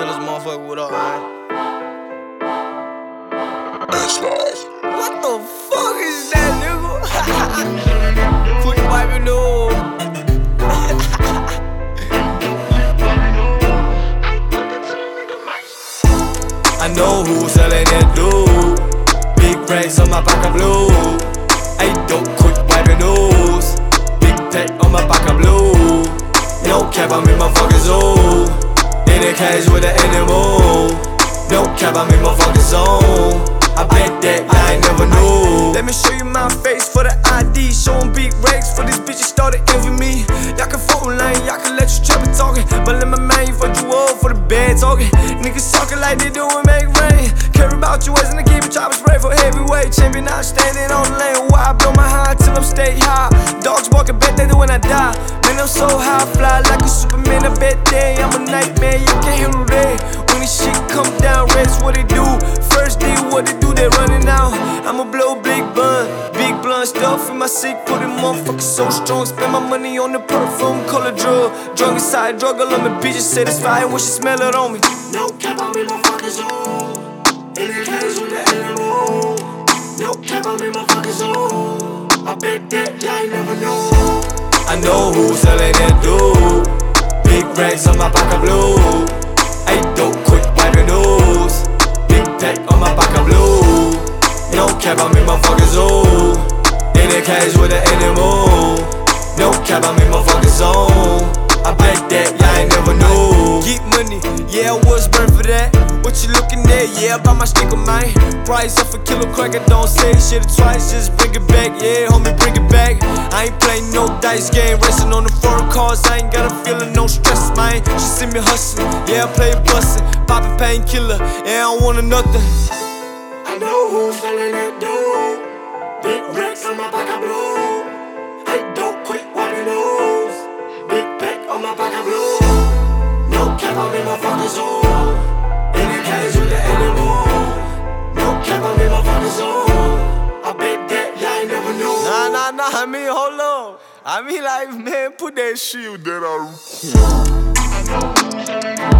Tell us motherfucker what up, man. What the fuck is that, nigga? Quick wipe your nose. I know who's selling it, dude. Big racks on my back of blue. Hey, don't wipe your nose. Big tech on my back of blue. No cap, I'm in my. Cage with the animal. No cap, I'm in my fucking zone. I bet that I ain't never knew. Let me show you my face for the ID. Showing big racks for these bitches started envy me. Y'all can phone line, y'all can let you trap it talking. But let my man, fuck you up for the bad talking. Niggas talking like they doing make rain. Care about you as in the it chopper spray for heavyweight. Champion out standing on the lane. Why I blow my high till I'm stay high. Dogs walking bet they do when I die. Man, I'm so high, fly like a Superman. I bet day I'm a nightmare. You can't handle that. When this shit come down, rest what they do. First day, what they do, they running out. I'ma blow big bun, big blunt stuff in my sick. Put them motherfuckers so strong. Spend my money on the perfume, color drug. Drug inside, drug all on me. Bitches satisfied when she smell it on me. No cap, I'm in my. I know who's selling it, dude. Big racks on my pocket blue. I don't quit your nose. Big tech on my pocket blue. No cap, I'm in my zoo. In the cage with the animal. No cap, I'm in my zone. I bet that y'all ain't never knew. Get money, yeah, What you looking at? Yeah, I buy my stick of mine. Price off a kilo crack, I don't say shit twice, just bring it back. Yeah, homie, bring it back. I ain't playing no dice game, racing on the foreign cars. I ain't got a feeling, no stress, man. She see me hustling, yeah, I play bustin'. Poppin' painkiller, yeah, I don't want nothing. I know who's selling it, dude. Big racks on my I blue. Nah, nah, nah, I mean, hold on. I mean, like, man, put that shit that I